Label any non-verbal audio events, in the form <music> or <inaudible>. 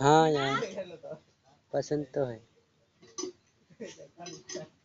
हाँ यार। पसंद तो है। <laughs>